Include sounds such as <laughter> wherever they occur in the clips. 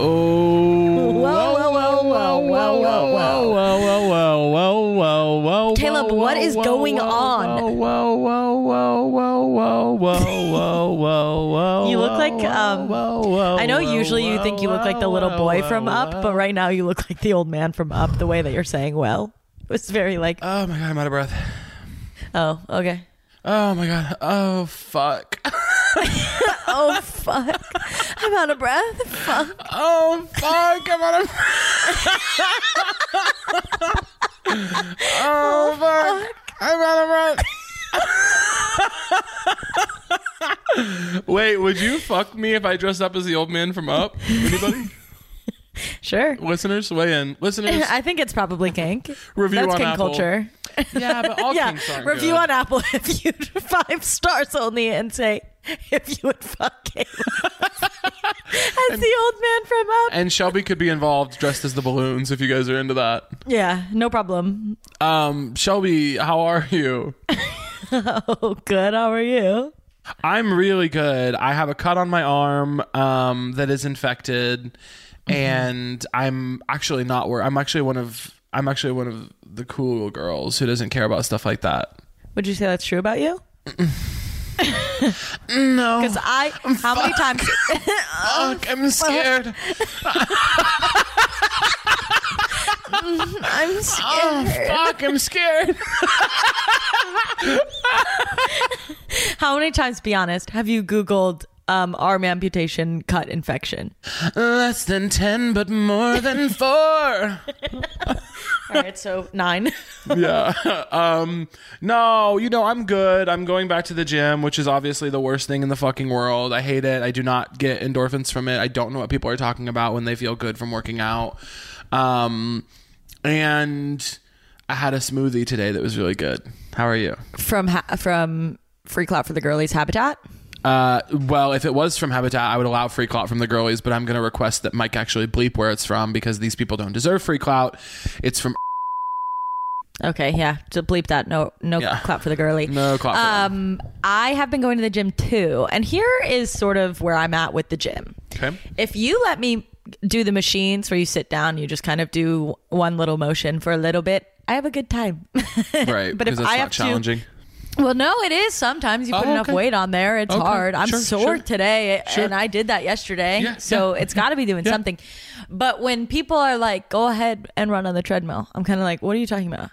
Oh. Whoa, whoa, whoa, whoa, whoa, whoa, whoa. whoa, whoa, whoa, whoa, whoa. Caleb, whoa, what whoa, is whoa, going whoa, on? Whoa, whoa, whoa, whoa, whoa, whoa, whoa, whoa, whoa. You look whoa, like, whoa, um, whoa, whoa, I know whoa, usually you think you look like the little whoa, boy whoa, from whoa. Up, but right now you look like the old man from Up, the way that you're saying well. It was very like, Oh my god, I'm out of breath. oh, okay. Oh my god. Oh fuck. Oh, fuck. I'm out of breath. Fuck. Oh fuck. I'm out of Oh, oh fuck. I'm out of breath. Wait, would you fuck me if I dressed up as the old man from Up? Anybody? Sure. Listeners, weigh in. Listeners, <laughs> I think it's probably kink. Review. That's on kink Apple. culture. <laughs> yeah, but all yeah. kinks aren't Review good. on Apple <laughs> if you five stars only and say if you would fuck Caleb as the old man from Up. And Shelby could be involved dressed as the balloons if you guys are into that. Yeah, no problem. Um, Shelby, how are you? <laughs> Oh, good. How are you? I'm really good. I have a cut on my arm um, that is infected, and I'm actually not where I'm actually one of I'm actually one of the cool girls who doesn't care about stuff like that. Would you say that's true about you? No, <laughs> Because I, how many times? <laughs> fuck, I'm scared. I'm scared. Oh, fuck, I'm scared. <laughs> How many times, be honest, have you Googled um, arm amputation cut infection? Less than ten, but more than <laughs> four. All right, so nine. <laughs> yeah. Um no, you know, I'm good. I'm going back to the gym, which is obviously the worst thing in the fucking world. I hate it. I do not get endorphins from it. I don't know what people are talking about when they feel good from working out. Um and I had a smoothie today that was really good. How are you? from ha- from Free Clout for the Girlies Habitat. Uh, well, if it was from Habitat, I would allow free clout from the girlies, but I'm going to request that Mike actually bleep where it's from because these people don't deserve free clout. It's from Okay, yeah, to bleep that. No, no Yeah. clout for the girly. no clout. for them. Um, I have been going to the gym too, and here is sort of where I'm at with the gym. Okay. If you let me do the machines where you sit down, you just kind of do one little motion for a little bit. I have a good time. <laughs> Right. but if I not have challenging. to, well, no, it is. Sometimes you oh, put Oh, enough weight on there, it's Okay, hard. I'm sure, sore sure. today, Sure. and I did that yesterday, Yeah, so yeah. it's got to be doing Yeah. something. But when people are like, "Go ahead and run on the treadmill," I'm kind of like, "What are you talking about?"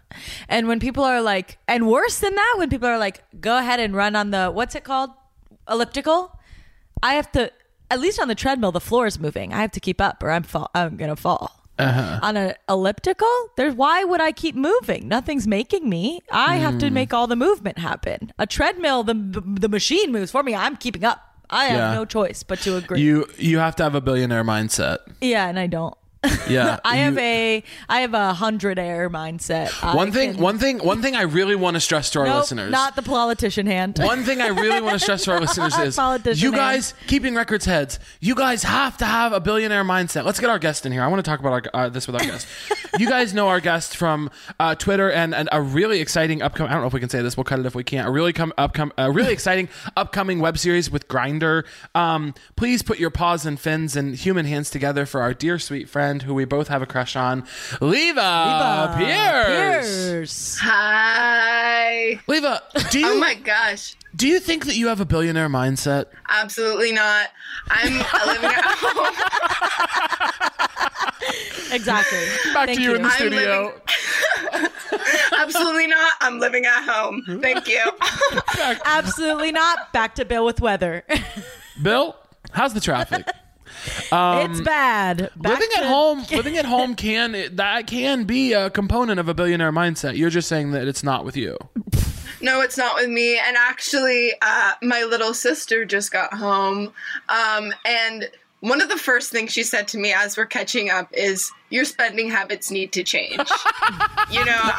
And when people are like, and worse than that, when people are like, "Go ahead and run on the what's it called, elliptical," I have to. At least on the treadmill, the floor is moving. I have to keep up, or I'm fall. I'm gonna fall. Uh-huh. On an elliptical, there's why would I keep moving? Nothing's making me. I have Hmm. to make all the movement happen. A treadmill, the the machine moves for me. I'm keeping up. I have Yeah. no choice but to agree. You you have to have a billionaire mindset. yeah, and I don't. <laughs> Yeah. I have you- a I have a hundred air mindset. one I thing can- one thing one thing I really want to stress to our Nope, listeners. not the politician hand. <laughs> one thing I really want to stress to our listeners <laughs> is you hand. guys keeping records heads. You guys have to have a billionaire mindset. Let's get our guest in here. I want to talk about our, uh, this with our guest. you guys know our guest from uh, Twitter and, and a really exciting upcoming. I don't know if we can say this. We'll cut it if we can't. A really come upcom- a really exciting upcoming web series with Grindr. Um, please put your paws and fins and human hands together for our dear sweet friend who we both have a crush on, Liva, Pierce. Pierce. Hi. Liva, do you Oh my gosh. do you think that you have a billionaire mindset? Absolutely not. I'm <laughs> living at home. Exactly. Back Thank to you, in the I'm studio. <laughs> Absolutely not. I'm living at home. Thank you. Absolutely not. Back to Bill with weather. Bill, how's the traffic? <laughs> it's bad. Back living at home, <laughs> living at home can that can be a component of a billionaire mindset. You're just saying that it's not with you. No, it's not with me. And actually, uh, my little sister just got home. Um, and one of the first things she said to me as we're catching up is, Your spending habits need to change. <laughs> you know,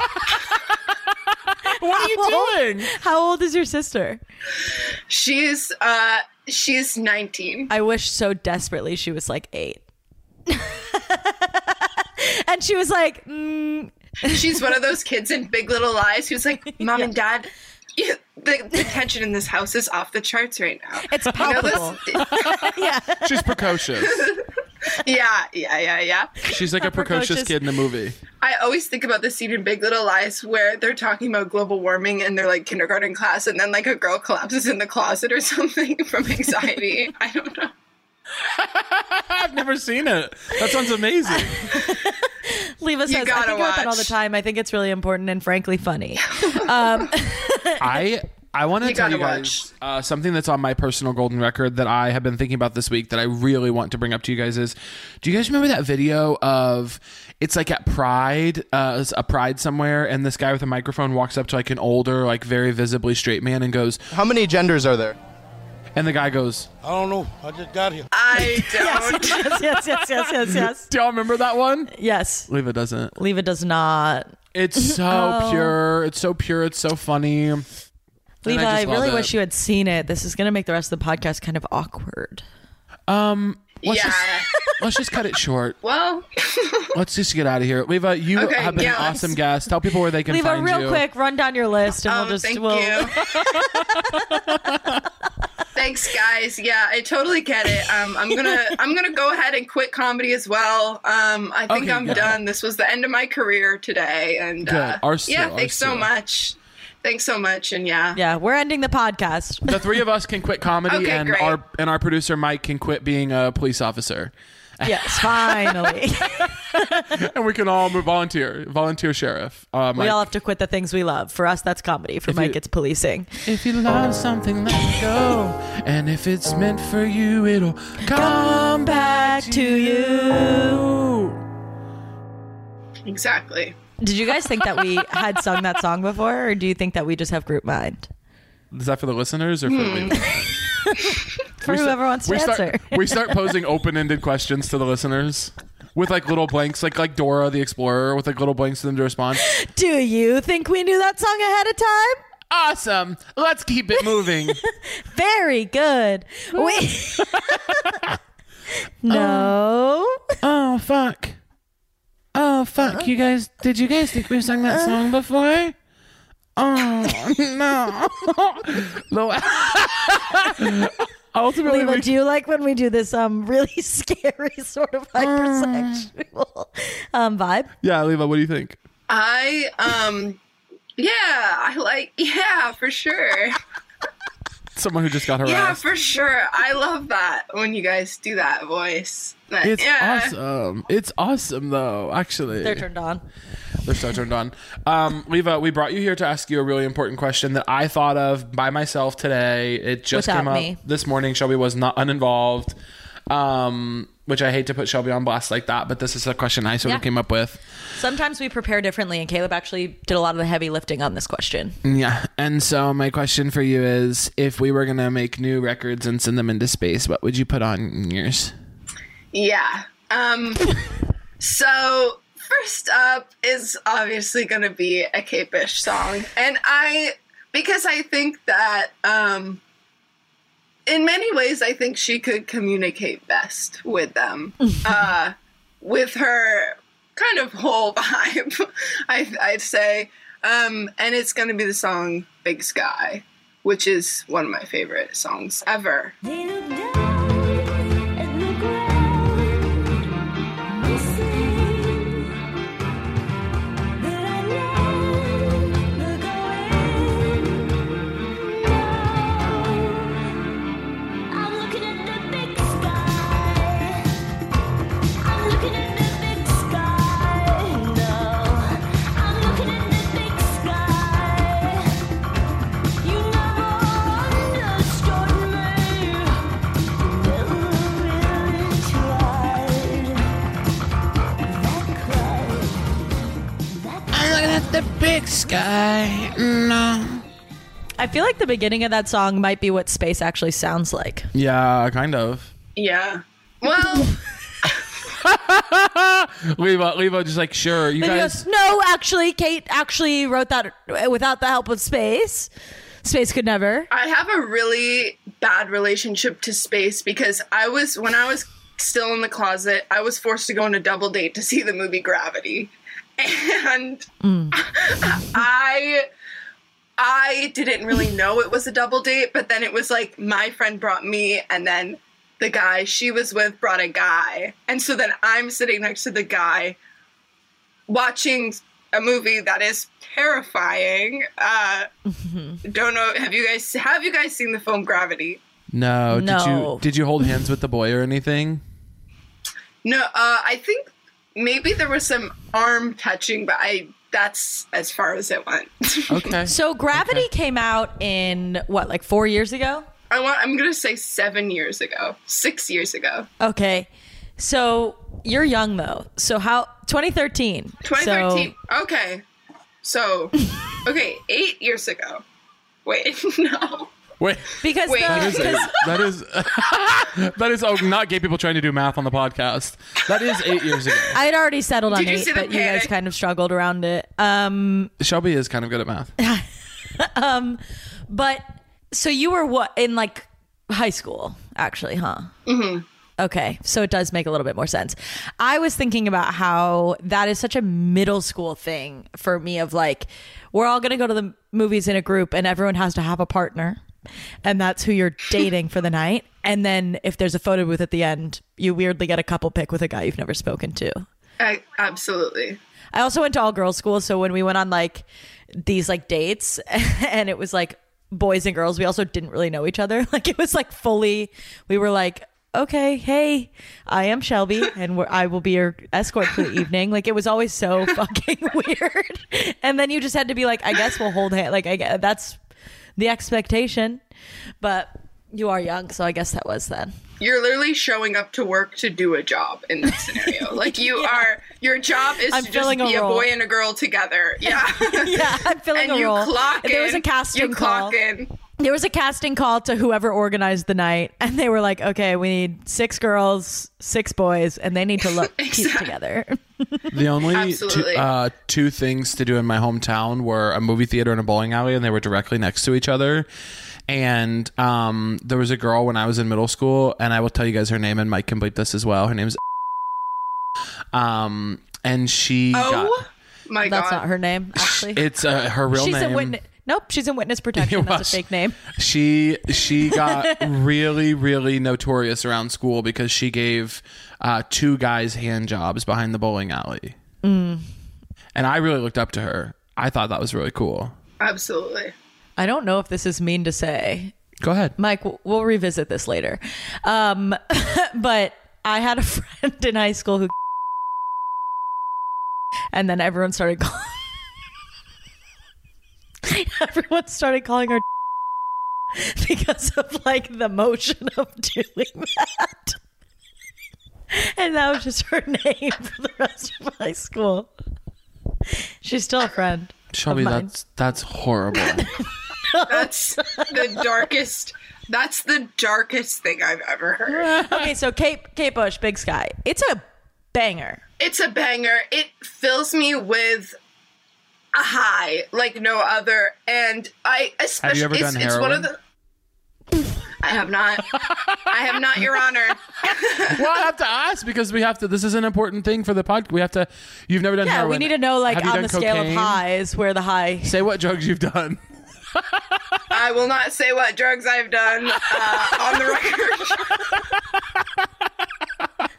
What are you doing? How old is your sister? she's uh, she's 19. I wish so desperately she was like eight. <laughs> and she was like, mm, She's one of those <laughs> kids in Big Little Lies who's like, Mom and Dad, you, the, the tension in this house is off the charts right now. it's You know, palpable. this- <laughs> yeah. She's precocious. Yeah, yeah, yeah, yeah. She's like a <laughs> precocious Precocious. kid in a movie. I always think about the scene in Big Little Lies where they're talking about global warming and they're like kindergarten class, and then like a girl collapses in the closet or <laughs> something from anxiety. I don't know. <laughs> I've never seen it. That sounds amazing. Liva You says, I gotta think about that all the time. I think it's really important and frankly funny. Um, I I want to tell you guys uh, something that's on my personal golden record that I have been thinking about this week that I really want to bring up to you guys is do you guys remember that video of it's like at Pride, uh, a Pride somewhere, and this guy with a microphone walks up to like an older, like very visibly straight man and goes, How many genders are there? and the guy goes, I don't know. I just got here. I <laughs> don't. <laughs> yes, yes, yes, yes, yes, <laughs> yes. "Do y'all remember that one?" Yes. Liva doesn't. Liva does not. It's so Oh. pure. It's so pure. It's so funny. And Liva, just I, really wish you had seen it. This is going to make the rest of the podcast kind of awkward. Um, let's yeah. just <laughs> let's just cut it short. Well, <laughs> Let's just get out of here. Liva, you Okay, have been yeah, an let's- awesome guest. Tell people where they can Liva, find real you. Real quick, run down your list and um, we'll just. thank we'll, you. <laughs> Thanks, guys. Yeah, I totally get it. Um, I'm gonna I'm gonna go ahead and quit comedy as well. Um, I think Okay, I'm good. done. This was the end of my career today, and Good. uh, Ours yeah, too, thanks ours so much. Thanks so much, and yeah, Yeah, we're ending the podcast. <laughs> The three of us can quit comedy, Okay, and great. our and our producer Mike can quit being a police officer, yes, finally. <laughs> <laughs> and we can all move volunteer, volunteer sheriff. Uh, we all have to quit the things we love. For us, that's comedy. For If Mike, you- it's policing. If you love something, let it go. And if it's meant for you, it'll come back to you. exactly. Did you guys think that we had sung that song before, or do you think that we just have group mind? Is that for the listeners or for Hmm. me? <laughs> For whoever wants to we answer. start we start posing open-ended questions to the listeners with like little blanks, like like Dora the Explorer, with like little blanks for them to respond. <gasps> do you think we knew that song ahead of time? Awesome. Let's keep it moving. <laughs> Very good. We <laughs> no. oh fuck. Oh fuck. You guys did you guys think we sang that song before? Oh <laughs> no. <laughs> no. Ultimately, Liva, we- do you like when we do this um really <laughs> scary sort of hypersexual um vibe? yeah, Liva, what do you think? I um, yeah, I like yeah for sure. Someone who just got her. Yeah, for sure. I love that when you guys do that voice. But, it's yeah. awesome. It's awesome though, actually. They're turned on. They're so turned on. Um, Liva, we brought you here to ask you a really important question that I thought of by myself today. It just Without came up me. this morning. Shelby was not uninvolved, um, which I hate to put Shelby on blast like that, but this is a question I sort Yeah. of came up with. Sometimes we prepare differently, and Caleb actually did a lot of the heavy lifting on this question. Yeah. And so my question for you is if we were going to make new records and send them into space, what would you put on yours? Yeah. Um <laughs> so first up is obviously going to be a Kate Bush song. And I because I think that um in many ways I think she could communicate best with them. <laughs> uh with her kind of whole <laughs> vibe, I I'd say. Um and it's going to be the song Big Sky, which is one of my favorite songs ever. The big sky. No. I feel like the beginning of that song might be what space actually sounds like. Yeah, kind of. Yeah. Well, <laughs> Liva, Liva, just like sure, you And guys. goes, no, actually, Kate actually wrote that uh, without the help of space. Space could never. I have a really bad relationship to space because I was when I was still in the closet, I was forced to go on a double date to see the movie Gravity. And I I didn't really know it was a double date, but then it was like my friend brought me and then the guy she was with brought a guy. And so then I'm sitting next to the guy watching a movie that is terrifying. Uh don't know have you guys have you guys seen the film Gravity? No, did you No. did you hold hands with the boy or anything? No, uh I think maybe there was some arm touching, but I that's as far as it went. <laughs> Okay. So Gravity came out in what, like four years ago? I want I'm gonna say seven years ago. Six years ago. Okay. So you're young though. So how 2013. 2013. okay. So <laughs> okay, eight years ago. Wait, <laughs> no. Wait, because Wait. the, That is because- that is <laughs> that is oh not gay people trying to do math on the podcast. That is eight years ago. I had already settled on Did you eight, see the but you guys panic? kind of struggled around it. Um, Shelby is kind of good at math. <laughs> um, but so you were what in like high school, actually, huh? Mm-hmm. Okay, so it does make a little bit more sense. I was thinking about how that is such a middle school thing for me of like, we're all gonna go to the movies in a group and everyone has to have a partner. And that's who you're <laughs> dating for the night. And then if there's a photo booth at the end, you weirdly get a couple pick with a guy you've never spoken to. I, absolutely. I also went to all girls school, so when we went on like these like dates <laughs> and it was like boys and girls, we also didn't really know each other. <laughs> Like it was like fully we were like, "Okay, hey, I am Shelby and we're, I will be your escort for the evening." Like it was always so fucking weird. And then you just had to be like, "I guess we'll hold hand." Like I gue- that's the expectation. But you are young, so I guess that was then. You're literally showing up to work to do a job in this scenario. <laughs> like you are your job is I'm to just filling a be a, boy and a girl together. Yeah. <laughs> Yeah, I'm filling and a you role. clock in. there was a casting you call. clock in. There was a casting call to whoever organized the night and they were like okay we need six girls six boys and they need to look <laughs> cute together The only two, uh, two things to do in my hometown were a movie theater and a bowling alley, and they were directly next to each other. And um, there was a girl when I was in middle school, and I will tell you guys her name, and Mike can bleep this as well. Her name's <laughs> um, and she Oh got my that's not her name actually it's uh, her real she's name. A witness nope she's in witness protection <laughs> that's a fake name She she got <laughs> really really notorious around school because she gave uh, two guys hand jobs behind the bowling alley, Mm. and I really looked up to her. I thought that was really cool. Absolutely. i don't know if this is mean to say Go ahead. mike we'll revisit this later um, <laughs> but i had a friend in high school who and then everyone started calling <laughs> everyone started calling her <laughs> because of like the motion of <laughs> doing that. And that was just her name for the rest of high school. She's still a friend. Shelby, that's that's horrible. That's the darkest that's the darkest thing I've ever heard. Okay, so Kate Kate Bush, Big Sky. It's a banger. It's a banger. It fills me with a high like no other. And I especially ever it's, done it's one of the I have not. I have not, Your Honor. <laughs> well, I have to ask because we have to. This is an important thing for the podcast. We have to. You've never done Yeah, heroin. we need to know like Have on done the scale of highs where the high Say what drugs you've done. I will not say what drugs I've done uh, on the record.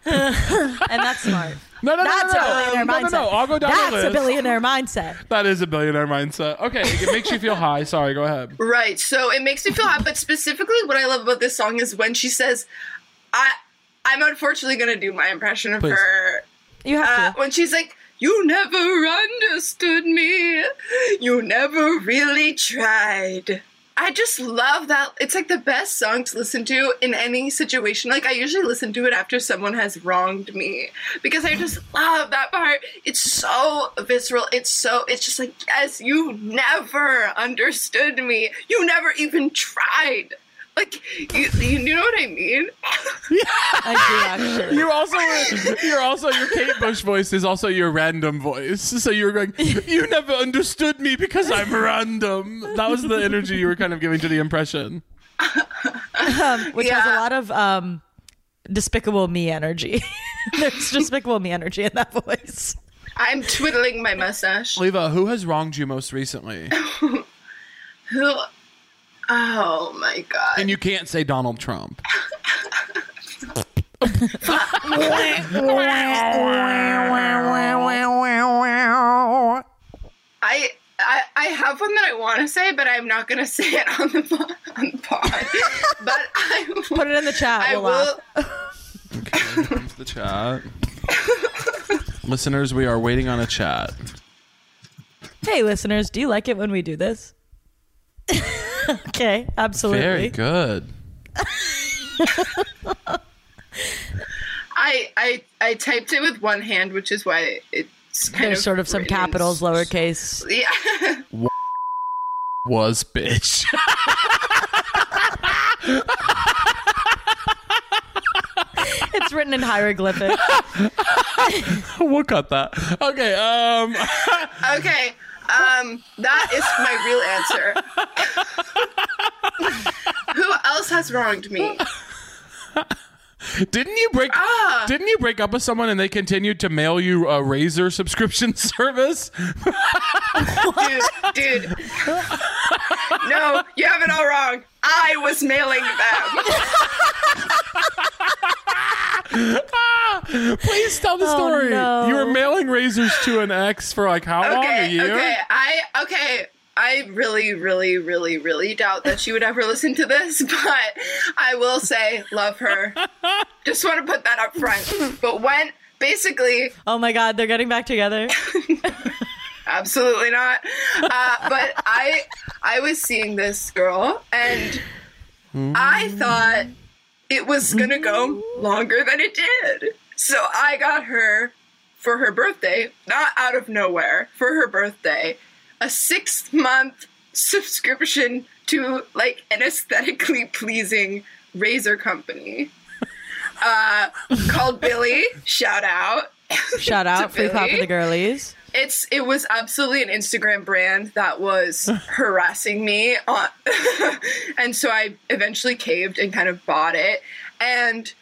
<laughs> and that's smart. No, no, That's no, a no, billionaire no, mindset. no, no. I'll go down That's the list. a billionaire mindset. That is a billionaire mindset. Okay, it makes you feel <laughs> high. Sorry, go ahead. Right. So it makes me feel hot, but specifically what I love about this song is when she says, I I'm unfortunately gonna do my impression of Please. her. You have Uh, to. when she's like, You never understood me. You never really tried. I just love that. It's like the best song to listen to in any situation. Like I usually listen to it after someone has wronged me because I just love that part. It's so visceral. It's so it's just like, yes, you never understood me. You never even tried. Like you you know what I mean? I do actually. You also you're also your Kate Bush voice is also your random voice. So you're going, you never understood me because I'm random. That was the energy you were kind of giving to the impression. which has a lot of um, despicable me energy. <laughs> There's despicable me energy in that voice. I'm twiddling my mustache. Liva, who has wronged you most recently? <laughs> Who Oh my god. And you can't say Donald Trump. <laughs> I, I I have one that I want to say, but I'm not going <laughs> to say it on the po- on the pod. <laughs> but I Put it in the chat. I we'll will. Okay, comes the chat. Listeners, we are waiting on a chat. Hey, listeners, do you like it when we do this? <laughs> okay, absolutely. Very good. I I I typed it with one hand, which is why it's kind There's of sort of some written in capitals, lowercase. Yeah. <laughs> Was bitch. <laughs> It's written in hieroglyphic. we'll cut that. Okay, um Okay. Um, that is my real answer. <laughs> Who else has wronged me? Didn't you break Ah. didn't you break up with someone and they continued to mail you a razor subscription <laughs> service? Dude, dude. No, you have it all wrong. I was mailing them. <laughs> Please tell the Oh, story. no. You were mailing razors to an ex for like how long? A Okay, year? okay. I okay. I really, really, really, really doubt that she would ever listen to this, <laughs> but I will say, love her. <laughs> Just want to put that up front. But when basically Oh my god, they're getting back together. <laughs> absolutely not. Uh, but I I was seeing this girl and I thought it was gonna go longer than it did. So I got her for her birthday, not out of nowhere, for her birthday, a six month subscription to like an aesthetically pleasing razor company. Uh, called Billie. Shout out. Shout <laughs> out, free clap for the girlies. It's it was absolutely an Instagram brand that was <laughs> harassing me on <laughs> and so I eventually caved and kind of bought it and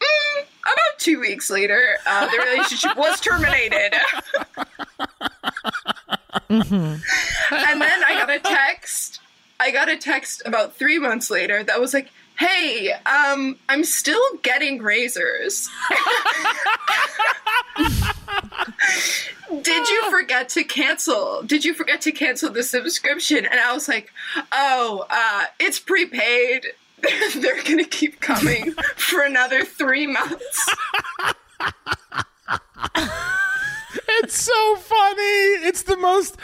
mm, about two weeks later uh, the relationship was terminated and then I got a text I got a text about three months later that was like hey um I'm still getting razors did you forget to cancel? Did you forget to cancel the subscription? And I was like, oh, uh, it's prepaid. <laughs> They're gonna keep coming <laughs> for another three months. It's so funny. It's the most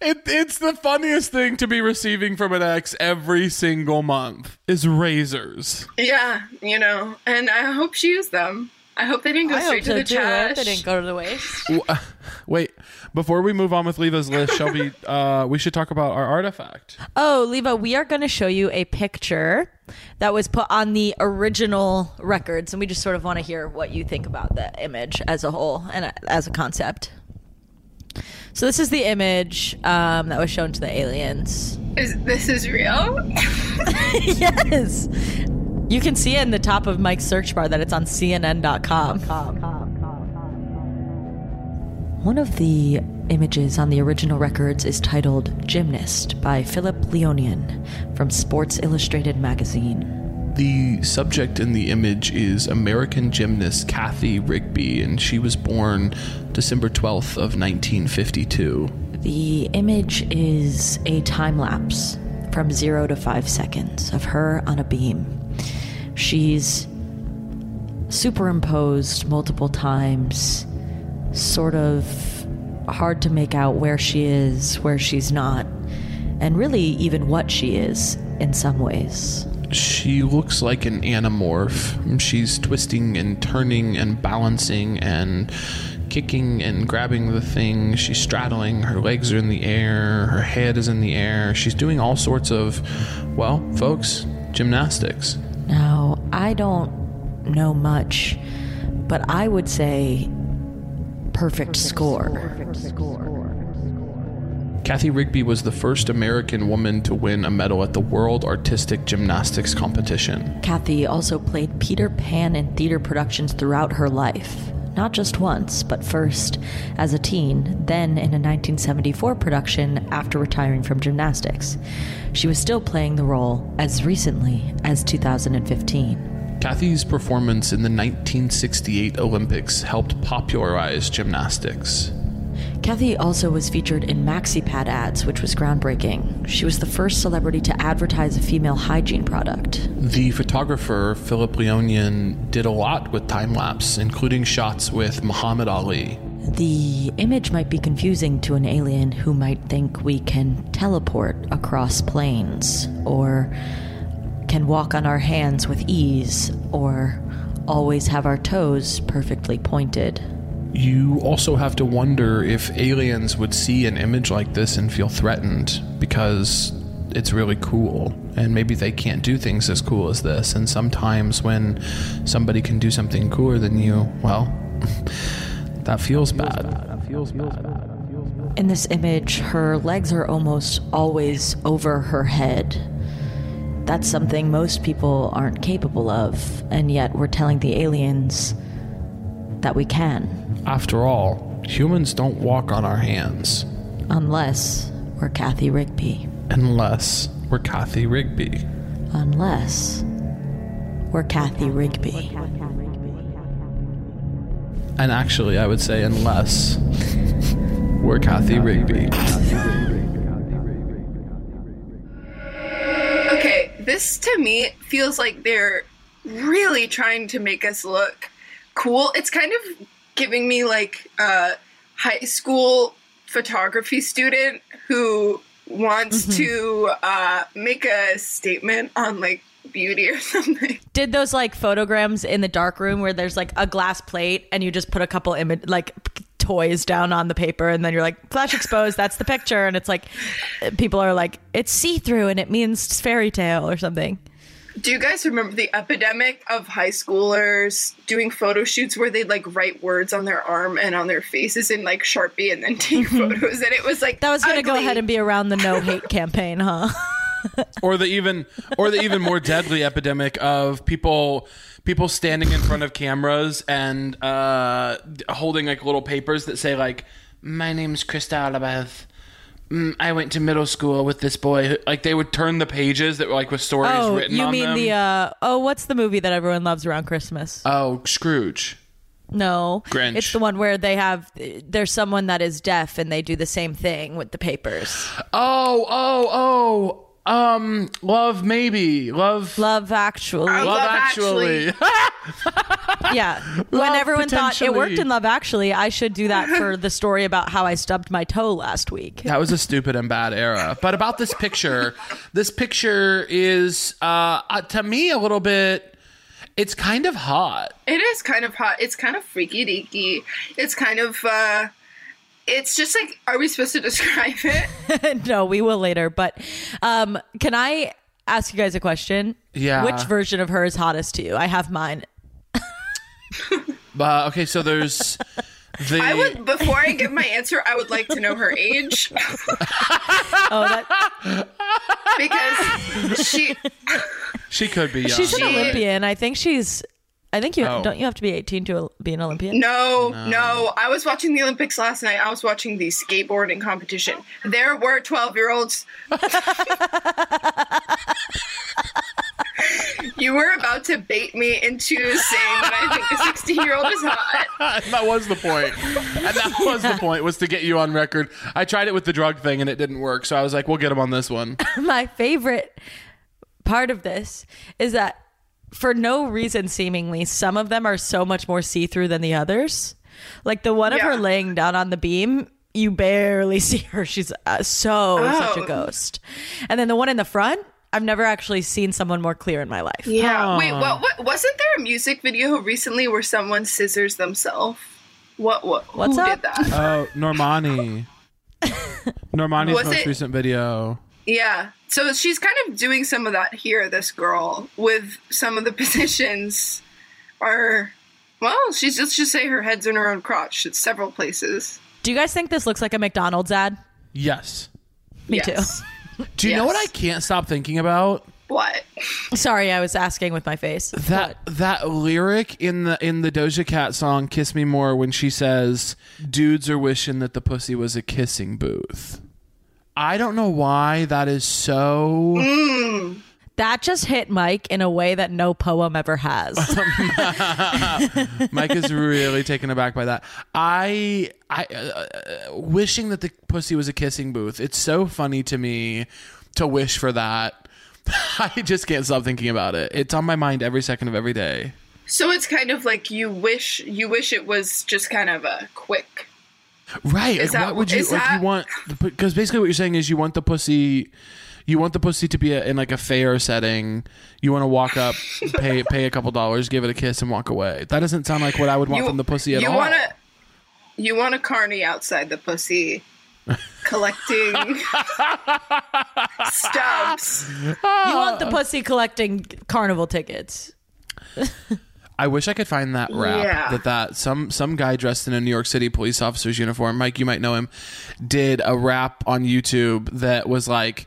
it, it's the funniest thing to be receiving from an ex every single month is razors. Yeah, you know, and I hope she used them. I hope they didn't go I hope straight to the too. I hope trash. they didn't go to the waste. Uh, Wait, before we move on with Liva's list, Shelby, <laughs> uh, we should talk about our artifact. Oh, Liva, we are going to show you a picture that was put on the original records, and we just sort of want to hear what you think about the image as a whole and uh, as a concept. So this is the image um, that was shown to the aliens. Is this is real? <laughs> yes, you can see it in the top of Mike's search bar that it's on CNN.com. One of the images on the original records is titled Gymnast by Phillip Leonian from Sports Illustrated magazine. The subject in the image is American gymnast Cathy Rigby, and she was born December 12th of 1952. The image is a time lapse from zero to five seconds of her on a beam. She's superimposed multiple times, sort of hard to make out where she is, where she's not. and really even what she is in some ways. She looks like an anamorph. She's twisting and turning and balancing and kicking and grabbing the thing. She's straddling. Her legs are in the air. Her head is in the air. She's doing all sorts of, well, folks, gymnastics. Now, I don't know much, but I would say perfect score. Cathy Rigby was the first American woman to win a medal at the World Artistic Gymnastics Competition. Cathy also played Peter Pan in theater productions throughout her life. Not just once, but first as a teen, then in a 1974 production after retiring from gymnastics. She was still playing the role as recently as 2015. Cathy's performance in the 1968 Olympics helped popularize gymnastics. Cathy also was featured in MaxiPad ads, which was groundbreaking. She was the first celebrity to advertise a female hygiene product. The photographer Phillip Leonian did a lot with time lapse, including shots with Muhammad Ali. The image might be confusing to an alien who might think we can teleport across planes, or can walk on our hands with ease, or always have our toes perfectly pointed. You also have to wonder if aliens would see an image like this and feel threatened because it's really cool. And maybe they can't do things as cool as this. And sometimes when somebody can do something cooler than you, well, <laughs> that feels bad. In this image, her legs are almost always over her head. That's something most people aren't capable of, and yet we're telling the aliens that we can, After all, humans don't walk on our hands unless we're Cathy Rigby. unless we're Cathy Rigby. Unless we're Cathy Rigby. And actually, I would say unless we're Cathy Rigby. Okay, this to me feels like they're really trying to make us look cool. It's kind of giving me like a high school photography student who wants to uh, make a statement on like beauty or <laughs> something. Did those like photograms in the dark room where there's like a glass plate and you just put a couple image like toys down on the paper and then you're like flash exposed that's the picture and it's like people are like it's see-through and it means fairy tale or something Do you guys remember the epidemic of high schoolers doing photo shoots where they'd like write words on their arm and on their faces in like Sharpie and then take photos? And it was like that was gonna go ahead and be around the no hate campaign huh <laughs> or the even or the even more deadly epidemic of people people standing in front of cameras and uh, holding like little papers that say like my name's Krista Alabeth. Mm, I went to middle school with this boy. Who, like they would turn the pages that were like with stories written. oh written you mean them. the uh oh what's the movie that everyone loves around christmas oh, Scrooge. no Grinch. it's the one where they have there's someone that is deaf and they do the same thing with the papers Oh, oh, oh. Um, love maybe love. love actually Love Love actually. <laughs> Yeah. when everyone thought it worked in Love Actually, I should do that for the story about how I stubbed my toe last week. That was a stupid and bad era. But about this picture, this picture is uh, uh to me a little bit it's kind of hot. It is kind of hot. It's kind of freaky deaky. It's kind of uh it's just like are we supposed to describe it? <laughs> no, we will later. But um, can I ask you guys a question? Yeah. Which version of her is hottest to you? I have mine. Uh, okay, so there's the I would before I give my answer, I would like to know her age Oh, that, because she she could be young. she's an She- Olympian. I think she's. I think you Oh. don't. You have to be 18 to be an Olympian. no, no, I was watching the Olympics last night. I was watching the skateboarding competition. There were 12-year-olds. <laughs> you were about to bait me into saying that I think a 16-year-old is hot. <laughs> that was the point. And that was the point was to get you on record. I tried it with the drug thing and it didn't work. So I was like, we'll get him on this one. <laughs> my favorite part of this is that for no reason seemingly some of them are so much more see-through than the others like the one of her laying down on the beam you barely <laughs> see her. She's uh, so such a Oh. ghost. And then the one in the front, I've never actually seen someone more clear in my life. Yeah. Wait, what, what? Wasn't there a music video recently where someone scissors themselves? What? What? What's who up? did that? Oh, Normani. <laughs> Normani's Was most it- recent video. Yeah. So she's kind of doing some of that here, this girl, with some of the <laughs> positions are well, she's let's just say her head's in her own crotch. at several places. Do you guys think this looks like a McDonald's ad? Yes. Me Yes. <laughs> Do you know what I can't stop thinking about? What? Sorry, I was asking with my face. That that lyric in the in the Doja Cat song "Kiss Me More" when she says, "Dudes are wishing that the pussy was a kissing booth." I don't know why that is so. That just hit Mike in a way that no poem ever has. <laughs> Mike is really taken aback by that. I I uh, uh, wishing that the pussy was a kissing booth. It's so funny to me to wish for that. <laughs> I just can't stop thinking about it. It's on my mind every second of every day. So it's kind of like you wish you wish it was just kind of a quick. Right. Is like, that- what would you is like? that- You want because basically what you're saying is you want the pussy. You want the pussy to be a, in like a fair setting. You want to walk up, <laughs> pay pay a couple dollars, give it a kiss, and walk away. That doesn't sound like what I would want You, from the pussy at you all. want to you want a carny outside the pussy <laughs> collecting <laughs> stubs. you want the pussy collecting carnival tickets. I wish I could find that rap Yeah. that that some some guy dressed in a New York City police officer's uniform, Mike, you might know him, did a rap on YouTube that was like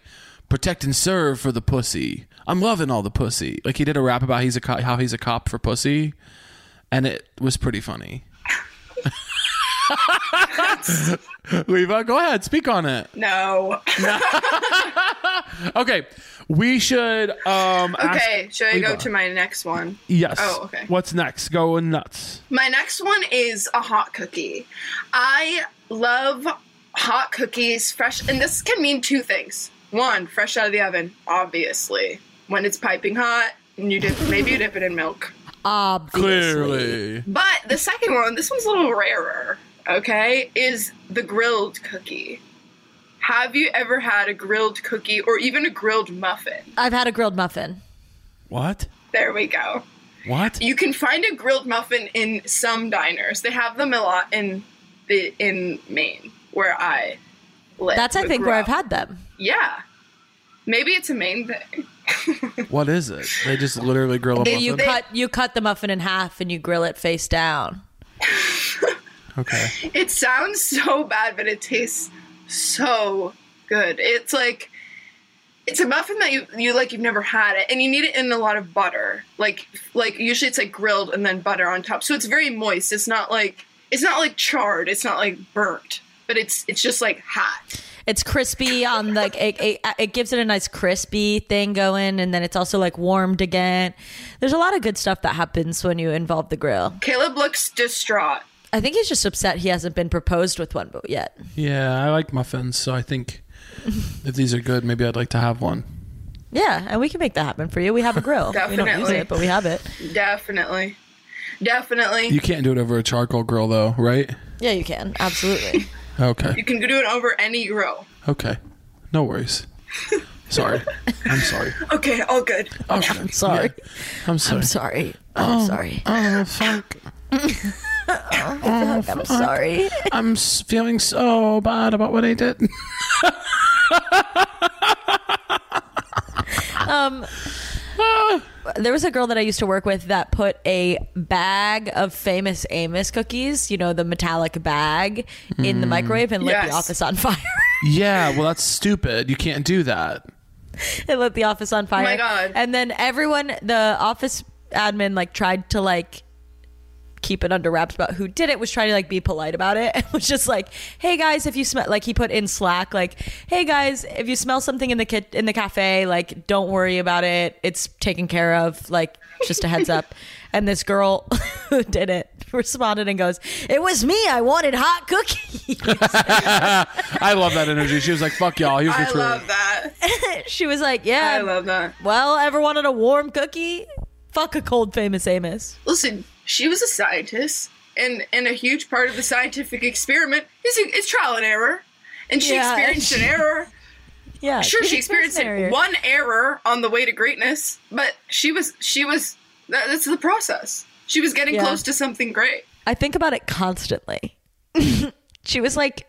protect and serve for the pussy. I'm loving all the pussy. Like he did a rap about he's a co- how he's a cop for pussy, and it was pretty funny. <laughs> <laughs> Liva, go ahead, speak on it. No. <laughs> Okay, we should. um ask- Okay, should I go to my next one? Yes. Oh, okay. What's next? Going nuts. My next one is a hot cookie. I love hot cookies, fresh, and this can mean two things. One, fresh out of the oven, obviously. When it's piping hot, and you dip, maybe you dip it in milk. Obviously. Clearly. But the second one, this one's a little rarer, okay, is the grilled cookie. Have you ever had a grilled cookie or even a grilled muffin? I've had a grilled muffin. What? There we go. What? You can find a grilled muffin in some diners. They have them a lot in the in Maine where I live. That's I think where up. I've had them. Yeah. Maybe it's a Maine thing. <laughs> What is it? They just literally grill a muffin. You cut you cut the muffin in half and you grill it face down. <laughs> okay. It sounds so bad, but it tastes so good. It's like it's a muffin that you you like you've never had it, and you need it in a lot of butter. Like like usually it's like grilled and then butter on top, so it's very moist. It's not like it's not like charred. It's not like burnt, but it's it's just like hot. It's crispy on like it, it, it gives it a nice crispy thing going, and then it's also like warmed again. There's a lot of good stuff that happens when you involve the grill. Caleb looks distraught. I think he's just upset he hasn't been proposed with one but yet. Yeah, I like muffins, so I think if these are good, maybe I'd like to have one. Yeah, and we can make that happen for you. We have a grill. we don't use Definitely. it, but we have it. Definitely, definitely. You can't do it over a charcoal grill, though, right? Yeah, you can. Absolutely. Okay. You can do it over any grill. Okay. No worries. Sorry. I'm sorry. <laughs> Okay, all good. Okay. <laughs> I'm sorry. Yeah. I'm sorry. I'm um, sorry. I'm sorry. Oh, fuck. I'm ah, sorry. I'm s- feeling so bad about what I did. <laughs> Um, ah. there was a girl that I used to work with that put a bag of famous Amos cookies, you know, the metallic bag, in the mm. microwave and lit the office on fire. <laughs> yeah, well, that's stupid. You can't do that. it lit the office on oh fire. my God. And then everyone, the office admin, like tried to like keep it under wraps about who did it was trying to like be polite about it and <laughs> was just like hey guys if you smell like he put in slack like hey guys if you smell something in the kit in the cafe like don't worry about it it's taken care of like just a heads up <laughs> and this girl <laughs> who did it responded and goes it was me i wanted hot cookies I love that energy. She was like, fuck y'all. Here's the I truth. love that. she was like yeah I love that. well ever wanted a warm cookie fuck a cold famous amos Listen, she was a scientist and and a huge part of the scientific experiment is is trial and error, and she Yeah, experienced and an error. <laughs> Yeah, Sure, she experienced error. one error on the way to greatness, but she was she was that, that's the process. She was getting Yeah. close to something great. I think about it constantly. <laughs> she was like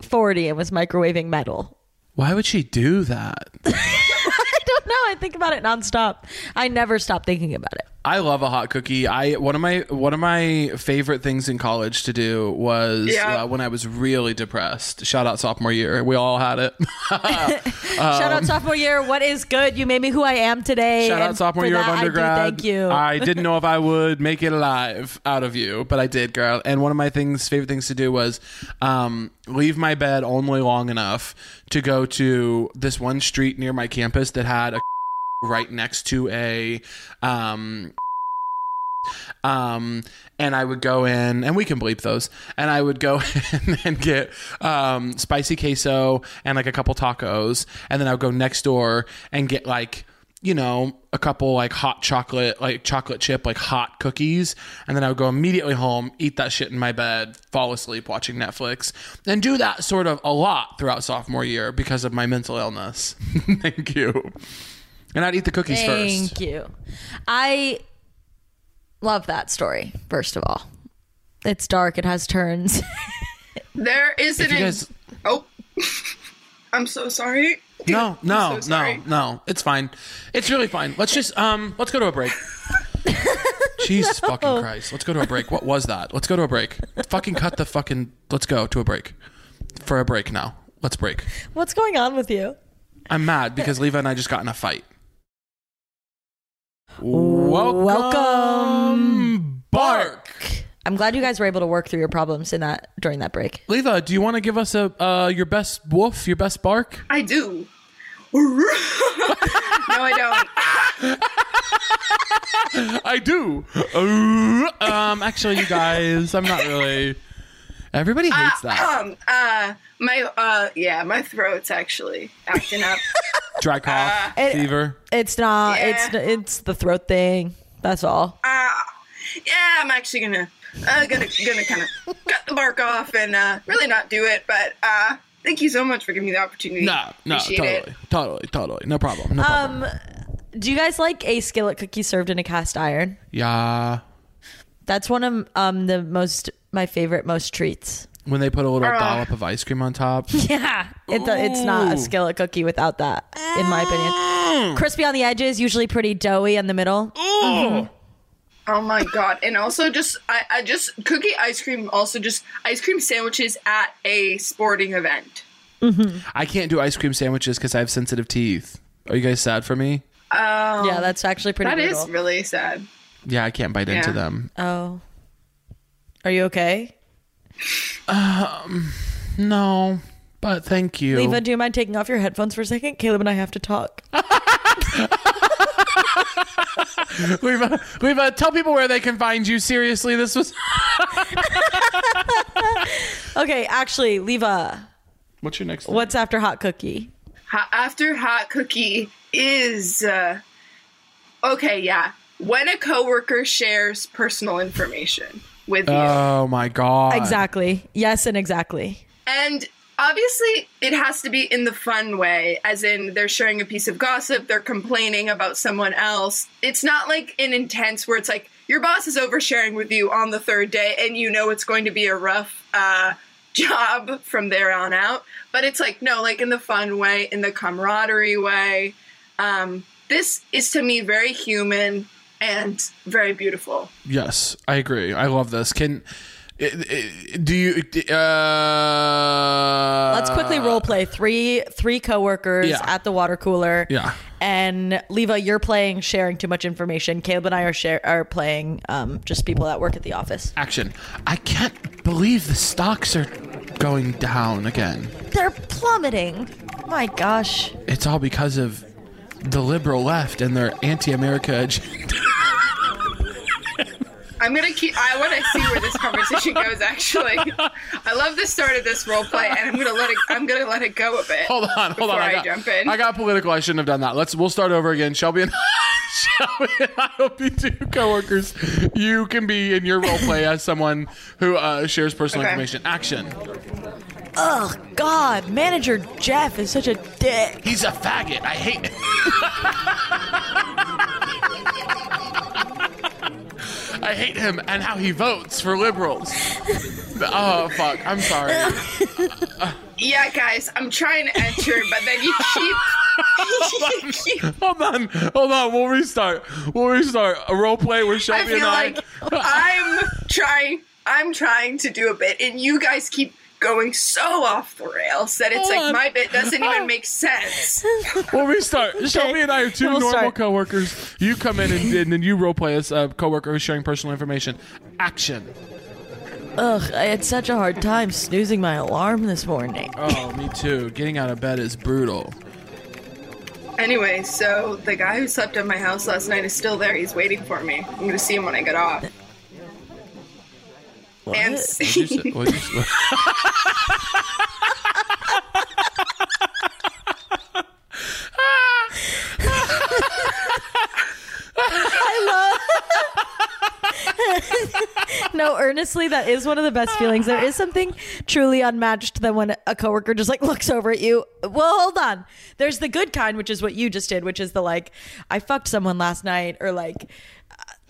40 and was microwaving metal. Why would she do that? <laughs> I don't know. I think about it nonstop. I never stop thinking about it. I love a hot cookie. I one of my one of my favorite things in college to do was Yeah. uh, when I was really depressed. Shout out sophomore year. We all had it. <laughs> <laughs> Shout out sophomore year. What is good? You made me who I am today. Shout out sophomore year of that, I do undergrad. thank you. I <laughs> didn't know if I would make it alive out of you, but I did, girl. And one of my things, favorite things to do was um, leave my bed only long enough to go to this one street near my campus that had a right next to a um um and i would go in and we can bleep those and i would go <laughs> in and get um spicy queso and like a couple tacos and then i would go next door and get like you know a couple like hot chocolate like chocolate chip like hot cookies and then i would go immediately home eat that shit in my bed fall asleep watching netflix and do that sort of a lot throughout sophomore year because of my mental illness. <laughs> Thank you and i'd eat the cookies first. Thank first you. I love that story, first of all. It's dark, it has turns. <laughs> There is an If you guys- oh, <laughs> I'm so sorry. No, no, <laughs> I'm no, so sorry. no. It's fine. It's really fine. Let's just um let's go to a break. Jesus fucking Christ. Let's go to a break. What was that? Let's go to a break. Fucking cut the fucking let's go to a break. For a break now. Let's break. What's going on with you? I'm mad because Liva and I just got in a fight. Welcome, Welcome, Bark. I'm glad you guys were able to work through your problems in that during that break. Liva, do you want to give us a uh, your best woof, your best bark? I do. <laughs> no, I don't. <laughs> I do. <laughs> Um, actually, you guys, I'm not really. Everybody hates that. Um, uh, my, uh, yeah, my throat's actually acting up. <laughs> Dry cough, It- fever. It's not. Yeah. It's it's the throat thing. That's all. yeah, I'm actually gonna, uh, gonna, gonna kind of cut the bark off and uh, really not do it. But uh, thank you so much for giving me the opportunity. No, no, Appreciate totally, it. totally, totally. No problem. No problem. Um, do you guys like a skillet cookie served in a cast iron? yeah. That's one of um the most my favorite most treats. When they put a little Uh. dollop of ice cream on top. <laughs> Yeah, it, it's not a Ooh. skillet cookie without that, in my opinion. Mm. Crispy on the edges, usually pretty doughy in the middle. Ooh. Oh my god! And also, just I, I just cookie ice cream. Also, just ice cream sandwiches at a sporting event. Mm-hmm. I can't do ice cream sandwiches because I have sensitive teeth. Are you guys sad for me? Um, yeah, that's actually pretty. That is brutal. really sad. Yeah, I can't bite into Yeah. them. Oh, are you okay, Um, No, but thank you. Liva? Do you mind taking off your headphones for a second? Caleb and I have to talk. <laughs> Liva, Liva, tell people where they can find you. Seriously, this was. <laughs> Okay, actually, Liva, What's your next? what's after hot cookie? Hot, after hot cookie is uh, okay. Yeah, when a coworker shares personal information with you, Oh my god! Exactly. Yes, and exactly. and obviously it has to be in the fun way, as in they're sharing a piece of gossip, they're complaining about someone else. It's not like an intense where it's like your boss is oversharing with you on the third day, and you know it's going to be a rough uh, job from there on out. But it's like no, like in the fun way, in the camaraderie way. Um, this is to me very human and very beautiful. Yes, I agree. I love this. Can i- i- do you? Uh, Let's quickly role play three three coworkers Yeah. at the water cooler. Yeah. And Liva, you're playing sharing too much information. Caleb and I are share are playing um, just people that work at the office. Action! I can't believe the stocks are going down again. They're plummeting. My gosh. It's all because of the liberal left and their anti-America agenda. I I'm gonna keep. I want to see where this conversation <laughs> goes. Actually, I love the start of this role play, and I'm gonna let it. I'm gonna let it go a bit. Hold on, hold on. I, I got, jump in. I got political. I shouldn't have done that. Let's. We'll start over again. Shelby and <laughs> Shelby and I will be two coworkers. You can be in your role play as someone who uh, shares personal Okay. information. Action. Oh God, manager Jeff is such a dick. He's a faggot. I hate. <laughs> I hate him and how he votes for liberals. Oh fuck! I'm sorry. yeah, guys, I'm trying to enter, but then you keep. <laughs> you keep Hold on, hold on. We'll restart. We'll restart a role play I Shelby feel and I. like I'm trying. I'm trying to do a bit, and you guys keep going so off the rails that it's Hold like on. my bit doesn't even <laughs> make sense. <laughs> We'll restart. Shelby and I are 2 We'll normal start. coworkers. You come in and, and then you role play as a uh, coworker who's sharing personal information. Action. Ugh, I had such a hard time snoozing my alarm this morning. Oh, me <laughs> too. Getting out of bed is brutal. Anyway, so the guy who slept at my house last night is still there. He's waiting for me. I'm gonna see him when I get off. What? And What'd you say? What'd you <laughs> <laughs> no, earnestly, that is one of the best feelings. There is something truly unmatched than when a coworker just like looks over at you. Well, hold on. There's the good kind, which is what you just did, which is the like, I fucked someone last night, or like,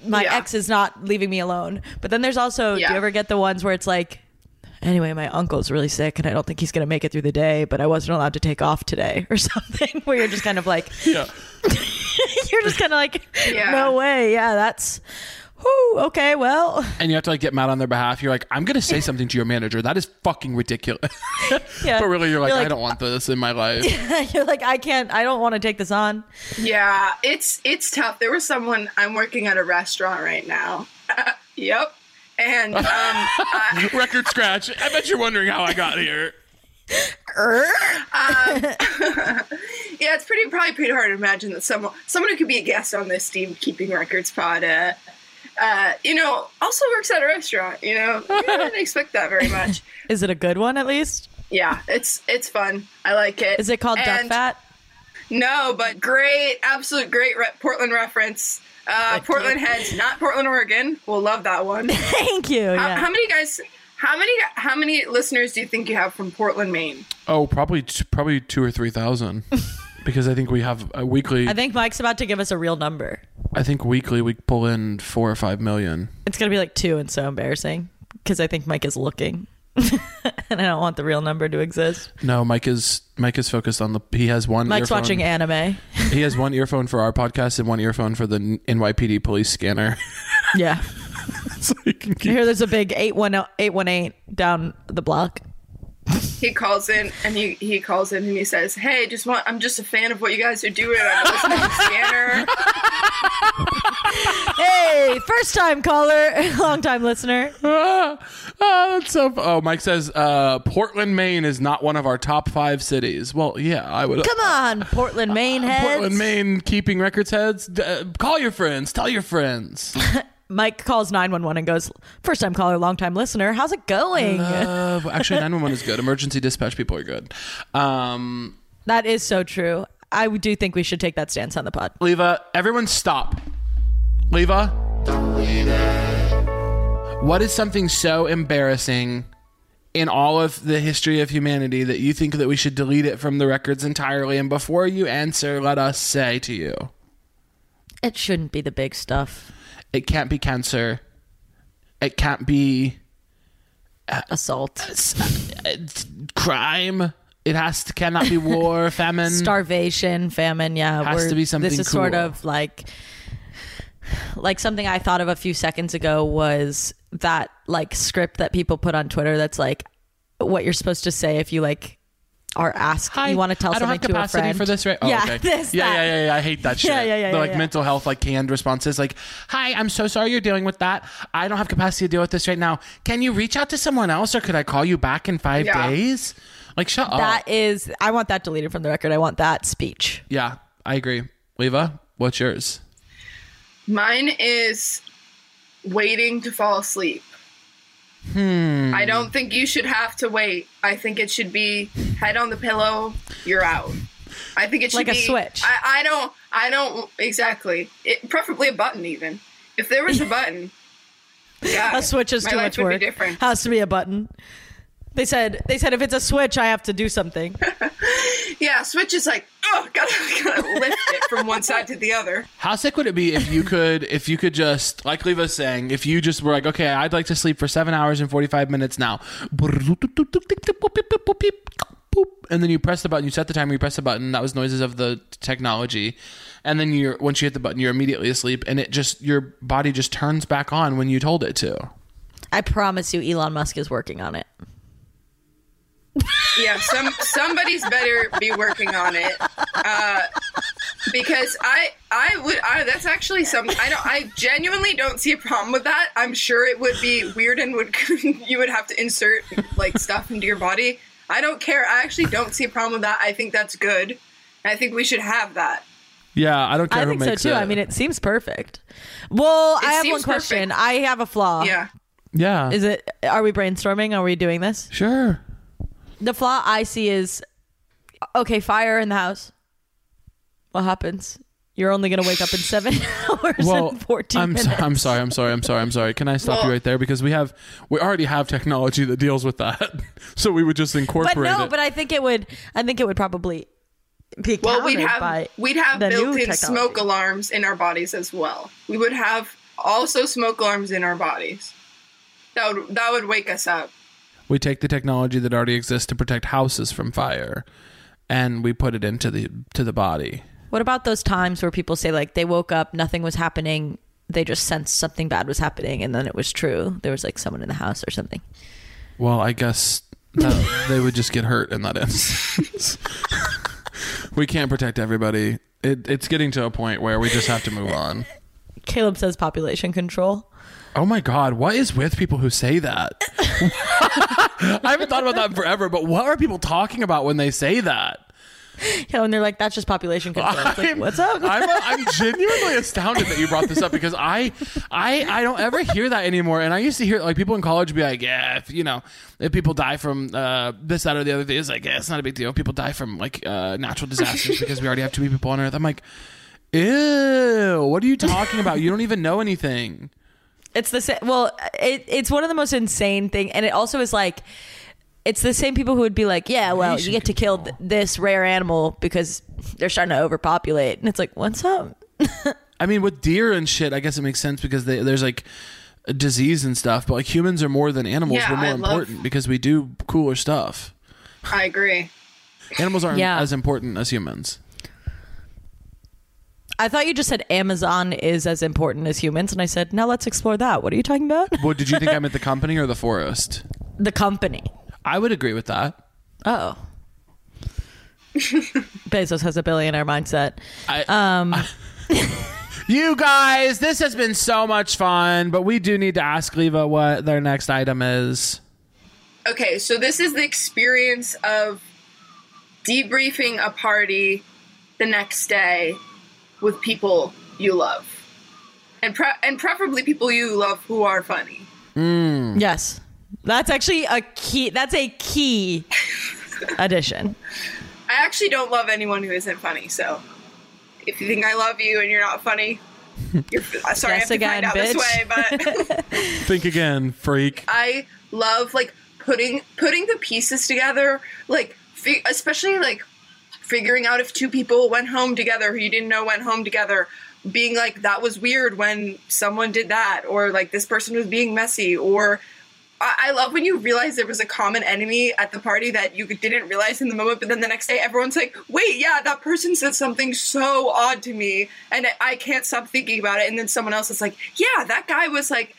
my Yeah. ex is not leaving me alone. But then there's also, do you ever get the ones where it's like, anyway, my uncle's really sick and I don't think he's going to make it through the day, but I wasn't allowed to take off today <laughs> or something where you're just kind of like, Yeah. <laughs> you're just kind of like, Yeah. no way. Yeah, that's, whoo, okay, well. And you have to like get mad on their behalf. You're like, I'm gonna say something to your manager. That is fucking ridiculous. <laughs> Yeah. but really, you're like, You're I don't want this in my life. <laughs> You're like, I can't, I don't want to take this on. Yeah, it's it's tough. There was someone I'm working at a restaurant right now. <laughs> yep. And um, I, Record scratch. I bet you're wondering how I got here. yeah, it's pretty probably pretty hard to imagine that someone someone who could be a guest on this Steve Keeping Records pod, uh, uh, you know, also works at a restaurant. You know, <laughs> I didn't expect that very much. <laughs> Is it a good one at least? Yeah, it's it's fun. I like it. Is it called Duck Fat? No, but great, absolute great re- Portland reference. Uh, Portland <laughs> heads, not Portland, Oregon. We'll love that one. Thank you. How, Yeah. how many guys? How many? How many listeners do you think you have from Portland, Maine? Oh, probably t- probably two or three thousand. because I think we have a weekly. I think Mike's about to give us a real number. I think weekly we pull in four or five million. It's going to be like two and so embarrassing because I think Mike is looking. <laughs> and I don't want the real number to exist. No, Mike is Mike is focused on the. He has one. Mike's earphone. watching anime. <laughs> He has one earphone for our podcast and one earphone for the NYPD police scanner. <laughs> Yeah. so he can keep. Here, there's a big 810 818 down the block. He calls in and he, he calls in and he says, "Hey, just want I'm just a fan of what you guys are doing. I'm listening to Scanner. First time caller, <laughs> long time listener. <laughs> Ah, ah, that's so. Oh, Mike says uh, Portland, Maine is not one of our top five cities. Well, yeah, I would. Come on, Portland, Maine heads. Portland, Maine, keeping records heads. D- uh, call your friends. Tell your friends. <laughs> Mike calls 911 and goes, first time caller, long time listener. How's it going? Uh, actually, 911 is good. Emergency dispatch people are good. Um, that is so true. I do think we should take that stance on the pod. Liva, everyone stop. Liva. What is something so embarrassing in all of the history of humanity that you think that we should delete it from the records entirely? And before you answer, let us say to you, It shouldn't be the big stuff. it can't be cancer. It can't be Assault, uh, crime. It has to cannot be <laughs> war, famine. starvation, famine. Yeah, Has we're- to be something This is sort of like, like something I thought of a few seconds ago was that like script that people put on Twitter. That's like what you're supposed to say if you like are asked. Hi, you want to tell I don't something have to a capacity friend for this, right? Oh, yeah, okay. <laughs> this, yeah, yeah, yeah, yeah. I hate that shit. Yeah, yeah, yeah, The like yeah. mental health, like canned responses, like, "Hi, I'm so sorry you're dealing with that. I don't have capacity to deal with this right now. Can you reach out to someone else, or could I call you back in five Yeah. days?" Like, shut up. That is, I want that deleted from the record. I want that speech. yeah, I agree. Liva, what's yours? Mine is waiting to fall asleep. Hmm. I don't think you should have to wait. I think it should be head on the pillow, you're out. I think it should be- Like a be switch. I, I don't I don't exactly. It, preferably a button even. If there was a button, <laughs> yeah, A switch is my too life much would work. Be different. Has to be a button. They said they said if it's a switch, I have to do something. <laughs> Yeah, switch is like oh, gotta, gotta lift it from one side to the other. How sick would it be if you could, if you could just, like Liva's saying, if you just were like, okay, I'd like to sleep for seven hours and 45 minutes now. And then you press the button, you set the timer, you press the button. That was noises of the technology. And then you're, once you hit the button, you're immediately asleep. And it just, your body just turns back on when you told it to. I promise you, Elon Musk is working on it. Yeah, some somebody's better be working on it. Uh, because I I would I, that's actually some I don't I genuinely don't see a problem with that. I'm sure it would be weird and would <laughs> you would have to insert like stuff into your body. I don't care. I actually don't see a problem with that. I think that's good. I think we should have that. Yeah, I don't care I who think so too. it. I mean, it seems perfect. Well, I have seems one question. perfect. I have a flaw. Yeah. yeah. Is it? Are we brainstorming? Are we doing this? Sure. The flaw I see is okay. Fire in the house. What happens? You're only gonna wake up in seven <laughs> hours Well, and fourteen I'm, so, minutes. I'm sorry. I'm sorry. I'm sorry. I'm sorry. Can I stop you right there? Because we have, we already have technology that deals with that. <laughs> so we would just incorporate but no, it. but I think it would. I think it would probably be Well, we'd have by we'd have the built-in smoke alarms in our bodies as well. We would have also smoke alarms in our bodies. That would that would wake us up. We take the technology that already exists to protect houses from fire and we put it into the to the body What about those times where people say like they woke up, nothing was happening, they just sensed something bad was happening, and then it was true. There was like someone in the house or something. well i guess that, <laughs> they would just get hurt in that instance <laughs> we can't protect everybody it, it's getting to a point where we just have to move on Caleb says population control. Oh my god what is with people who say that <laughs> i haven't thought about that in forever but what are people talking about when they say that Yeah, and they're like, that's just population control. It's like, I'm- what's up? I'm, I'm <laughs> genuinely astounded that you brought this up because I, I, I don't ever hear that anymore. And I used to hear like people in college be like, yeah, if you know, if people die from uh, this, that, or the other thing, it's like, yeah, it's not a big deal. People die from like uh, natural disasters because we already have too many people on Earth. I'm like, ew, what are you talking about? You don't even know anything. It's the same. Well, it, it's one of the most insane thing, and it also is like, it's the same people who would be like, yeah, well, you Population get to kill th- this rare animal because they're starting to overpopulate, and it's like, what's up? <laughs> I mean, with deer and shit, I guess it makes sense because they, there's like a disease and stuff. But like humans are more than animals. Yeah, We're more I love- important because we do cooler stuff. I agree. Animals aren't Yeah. as important as humans. I thought you just said Amazon is as important as humans, and I said, now let's explore that. What are you talking about? Well, did you think I <laughs> meant the company or the forest? the company. I would agree with that. Oh. <laughs> Bezos has a billionaire mindset. I, Um, <laughs> you guys, this has been so much fun, but we do need to ask Liva what their next item is. Okay, so this is the experience of debriefing a party the next day with people you love. And pre- and preferably people you love who are funny. yes. That's actually a key. That's a key <laughs> addition. I actually don't love anyone who isn't funny, so if you think I love you and you're not funny, <laughs> you're uh, sorry Yes I have to again, find out this bitch. way, but <laughs> Think again, freak. I love like putting putting the pieces together, like especially like figuring out if two people went home together who you didn't know went home together. Being like that was weird when someone did that, or like this person was being messy, or I, love when you realize there was a common enemy at the party that you didn't realize in the moment, but then the next day everyone's like, "Wait, yeah, that person said something so odd to me, and I can't stop thinking about it." And then someone else is like, "Yeah, that guy was like."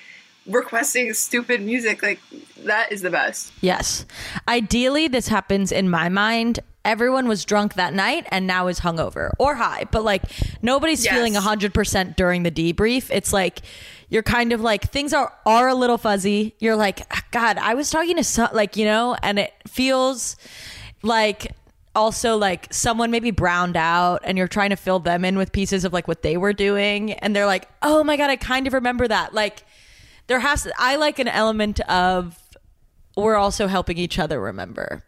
requesting stupid music like that is the best Yes. Ideally, this happens in my mind. Everyone was drunk that night and now is hungover or high, but like nobody's Yes. feeling 100% during the debrief. It's like you're kind of like things are are a little fuzzy. You're like, "Ah, God, I was talking to some, like, you know, and it feels like also like someone maybe browned out and you're trying to fill them in with pieces of like what they were doing and they're like, "Oh my god, I kind of remember that." Like there has to, I like an element of we're also helping each other remember.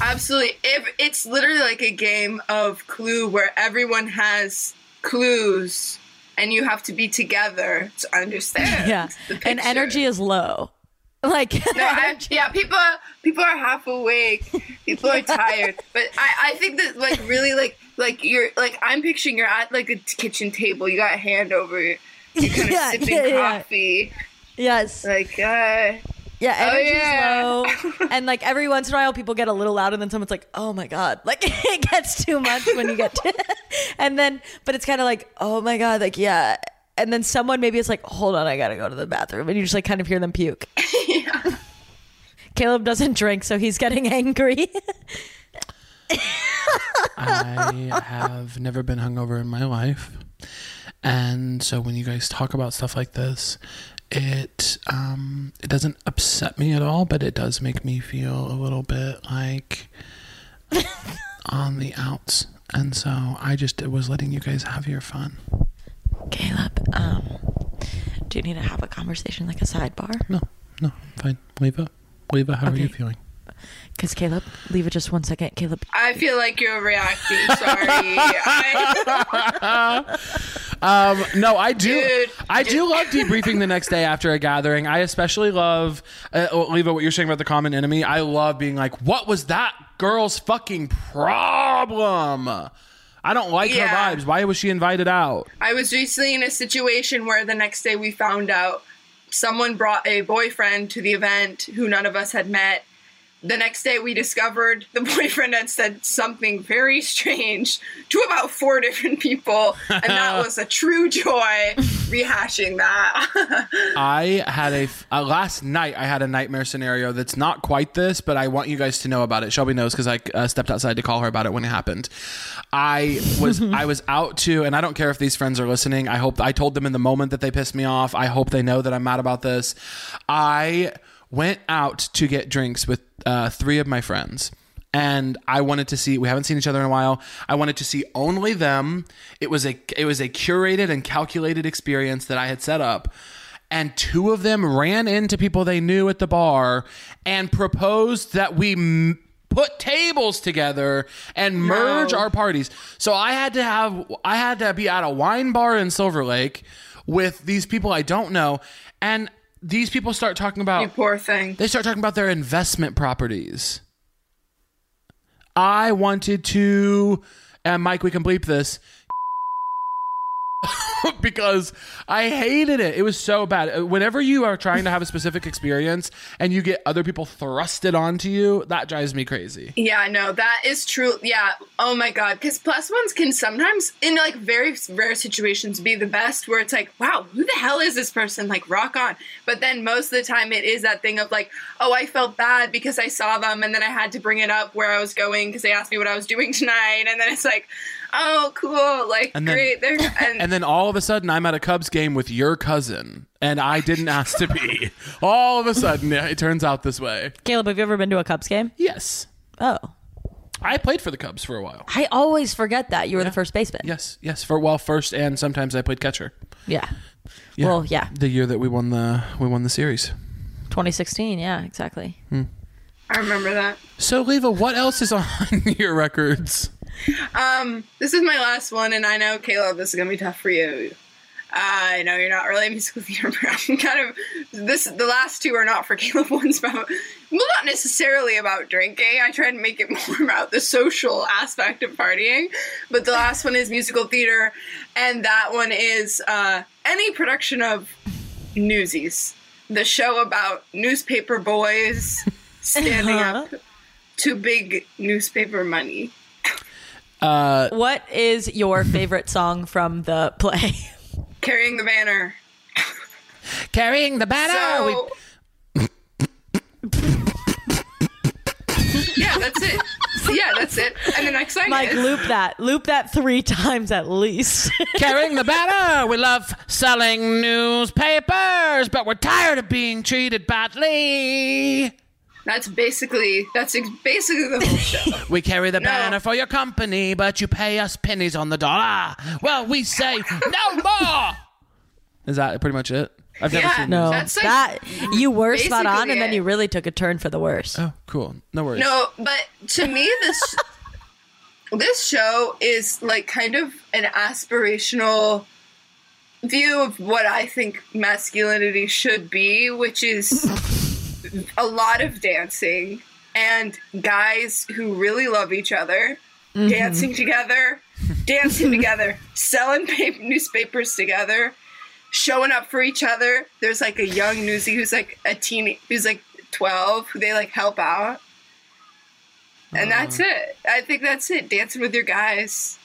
Absolutely. If it's literally like a game of clue where everyone has clues and you have to be together to understand. Yeah. And energy is low. <laughs> Like No, <laughs> I, yeah, people people are half awake. People are <laughs> tired. But I, I think that like really like like you're like I'm picturing you're at like a kitchen table. You got a hand over you. Kind of Yeah, sipping yeah. coffee. yes. Like uh Yeah, Oh, energy's yeah. low. <laughs> And like every once in a while people get a little loud and then someone's like, Oh my god. <laughs> Like it gets too much when you get to <laughs> and then but it's kinda like, Oh my god, like yeah. And then someone maybe is like, Hold on, I gotta go to the bathroom and you just like kind of hear them puke. Caleb doesn't drink, so he's getting angry. I have never been hungover in my life. And so when you guys talk about stuff like this, it um it doesn't upset me at all, but it does make me feel a little bit like <laughs> on the outs. And so I just was letting you guys have your fun. Caleb, um, do you need to have a conversation like a sidebar? No, no, fine. Liva, Liva, how are you feeling? Because Caleb, leave it just one second. Caleb, I feel like you're reacting. Sorry. I, <laughs> Um, no, I do. Dude. I do love debriefing the next day after a gathering. I especially love, uh, oh, Liva, what you're saying about the common enemy. I love being like, what was that girl's fucking problem? I don't like Yeah. her vibes. Why was she invited out? I was recently in a situation where the next day we found out someone brought a boyfriend to the event who none of us had met. The next day we discovered the boyfriend had said something very strange to about four different people, and that <laughs> was a true joy rehashing that. <laughs> I had a uh, last night. I had a nightmare scenario that's not quite this, but I want you guys to know about it. Shelby knows because I uh, stepped outside to call her about it when it happened. I was <laughs> I was out to, and I don't care if these friends are listening. I hope I told them in the moment that they pissed me off. I hope they know that I'm mad about this. I went out to get drinks with uh, three of my friends and I wanted to see. We haven't seen each other in a while. I wanted to see only them. It was a it was a curated and calculated experience that I had set up. And two of them ran into people they knew at the bar and proposed that we m- put tables together and merge our parties. So I had to have I had to be at a wine bar in Silver Lake with these people I don't know, and these people start talking about you poor thing. they start talking about their investment properties. I wanted to, and Mike, we can bleep this <laughs> because I hated it. It was so bad. Uh, Whenever you are trying to have a specific experience and you get other people thrusted onto you, that drives me crazy. Yeah, no, that is true. Yeah. Oh my god, because plus ones can sometimes, in like very rare situations, be the best. Where it's like, wow, who the hell is this person? Like, rock on. But then most of the time, it is that thing of like, oh, I felt bad because I saw them, and then I had to bring it up where I was going because they asked me what I was doing <laughs> tonight, and then it's like, oh, cool, like And then- great. There, <laughs> and, And then all of a sudden, I'm at a Cubs game with your cousin, and I didn't ask to be. <laughs> All of a sudden, it turns out this way. Caleb, have you ever been to a Cubs game? Yes. Oh, I played for the Cubs for a while. I always forget that you were the first baseman. Yes, yes. For well, first and sometimes I played catcher. Yeah. Yeah. Well, yeah. The year that we won the we won the series. 2016. Yeah, exactly. Hmm. I remember that. So, Liva, what else is on <laughs> your records? Um, this is my last one, and I know Caleb, this is gonna be tough for you. I know you're not really a musical theater, <laughs> but I'm kind of this. The last two are not for Caleb. <laughs> One's about well, not necessarily about drinking. I try to make it <laughs> more about the social aspect of partying, but the last one is musical theater, and that one is uh, any production of Newsies, the show about newspaper boys standing up to big newspaper money. Uh, what is your <laughs> favorite song from the play? carrying the banner. Carrying the banner. So, <laughs> yeah, that's it. Yeah, that's it. And the next line Mike, is loop that. Loop that three <laughs> times at least. Carrying the banner. We love selling newspapers, but we're tired of being treated badly. That's basically that's basically the whole show. <laughs> We carry the No. banner for your company, but you pay us pennies on the dollar. Well, we say no more. Is that pretty much it? I've never Yeah. seen No, That's like that you were spot on, basically and then you really took a turn for the worse. Oh, cool. No worries. No, but to me, this <laughs> this show is like kind of an aspirational view of what I think masculinity should be, which is <laughs> a lot of dancing and guys who really love each other, mm-hmm. dancing together, dancing <laughs> together, selling paper, newspapers together, showing up for each other. There's like a young newsie who's like a teen, who's like 12, who they like help out. And uh-huh. that's it. I think that's it. Dancing with your guys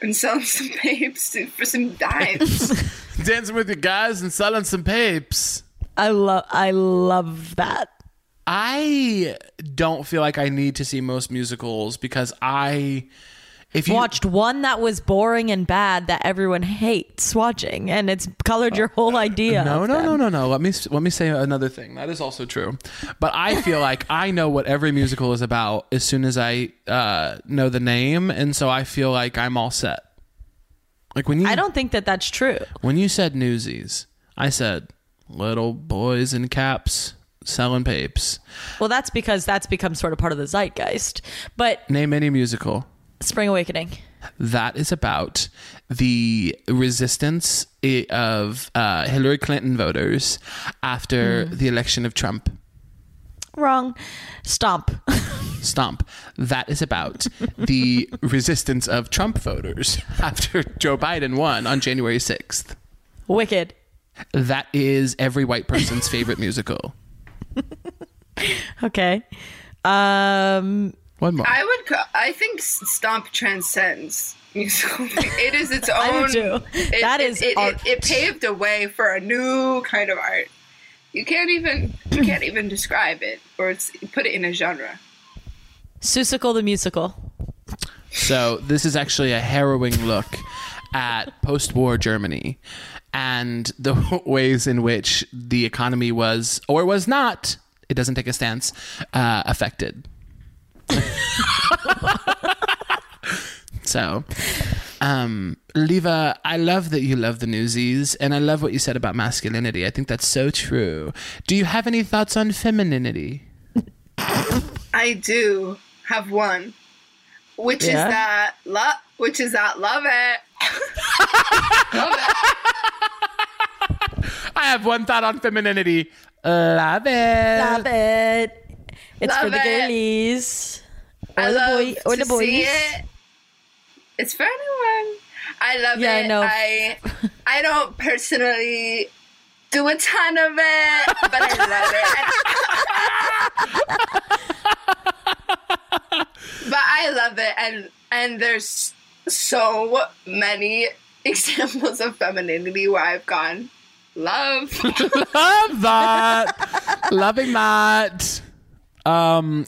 and selling some <laughs> papes for some dimes. <laughs> Dancing with your guys and selling some papes. I love, I love that. I don't feel like I need to see most musicals because I, if you Watched one that was boring and bad that everyone hates watching, and it's colored your whole idea. No, no, no, no, no. Let me let me say another thing. That is also true. But I feel like I know what every musical is about as soon as I uh, know the name, and so I feel like I'm all set. Like when you I don't think that that's true. when you said Newsies, I said little boys in caps selling papes. Well, that's because that's become sort of part of the zeitgeist. But Name any musical. Spring Awakening. That is about the resistance of uh, Hillary Clinton voters after the election of Trump. Wrong. Stomp. <laughs> Stomp. That is about the <laughs> resistance of Trump voters after Joe Biden won on January 6th. Wicked. That is every white person's <laughs> favorite musical. Okay. Um One more. I would. Co- I think Stomp transcends musical. <laughs> It is its own. <laughs> I do too. It, That it- is it, art. It, it paved a way for a new kind of art. You can't even. You <clears throat> can't even describe it, or it's put it in a genre. Seussical the musical. So this is actually a harrowing look at post-war Germany and the <laughs> ways in which the economy was or was not. It doesn't take a stance. Uh, affected. <laughs> so, um, Liva, I love that you love the newsies, and I love what you said about masculinity. I think that's so true. Do you have any thoughts on femininity? I do have one, which Yeah? is that love. Which is that love it. <laughs> love it. I have one thought on femininity. Love it. Love it. It's for the it. girlies. Or I the love boy or to the boys. see it. It's for anyone. I love Yeah, I know. I I don't personally do a ton of it, but I love it. <laughs> but I love it, and and there's so many <laughs> examples of femininity where I've gone love. <laughs> Love that. Loving that. Um,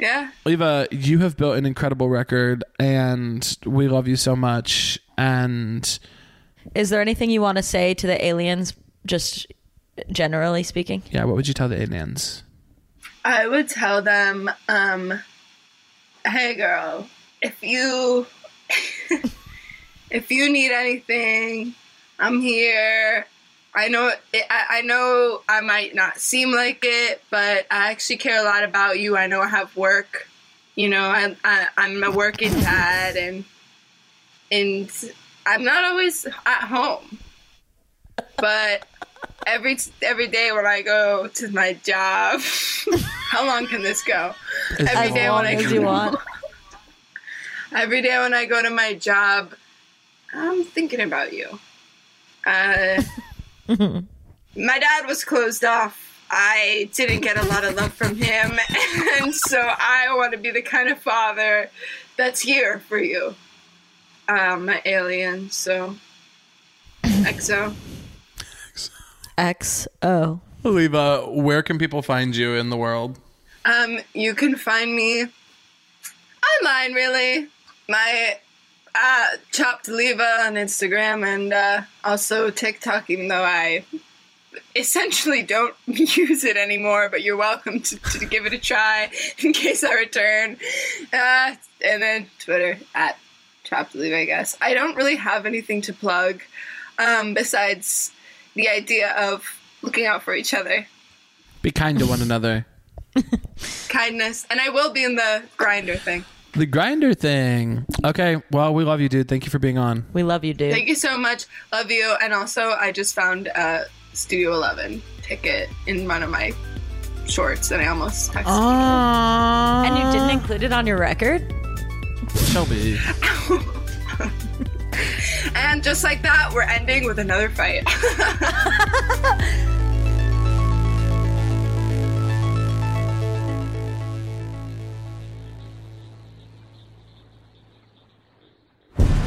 yeah. Liva, you have built an incredible record, and we love you so much. And Is there anything you want to say to the aliens, just generally speaking? yeah, what would you tell the aliens? I would tell them, um, hey girl, if you <laughs> if you need anything, I'm here. I know it, I, I know I might not seem like it, but I actually care a lot about you. I know I have work. You know, I, I I'm a working dad, and and I'm not always at home. But every every day when I go to my job, <laughs> how long can this go? Every As day long when I go, <laughs> every day when I go to my job, I'm thinking about you. Uh, my dad was closed off. I didn't get a lot of love from him, <laughs> and so I want to be the kind of father that's here for you. Um, my alien, so XO. XO. Liva, where can people find you in the world? Um, you can find me online, really. My uh, chopped leva on Instagram and uh, also TikTok, even though I essentially don't <laughs> use it anymore. But you're welcome to, to give it a try <laughs> in case I return. Uh, and then Twitter at chopped leva, I guess. I don't really have anything to plug um, besides the idea of looking out for each other. Be kind to one another. <laughs> Kindness. And I will be in the Grindr thing. The Grindr thing. Okay. Well, we love you, dude. Thank you for being on. We love you, dude. Thank you so much. Love you. And also, I just found a Studio 11 ticket in one of my shorts, and I almost texted. Ah. and you didn't include it on your record? Shelby. <laughs> And just like that, we're ending with another fight. <laughs>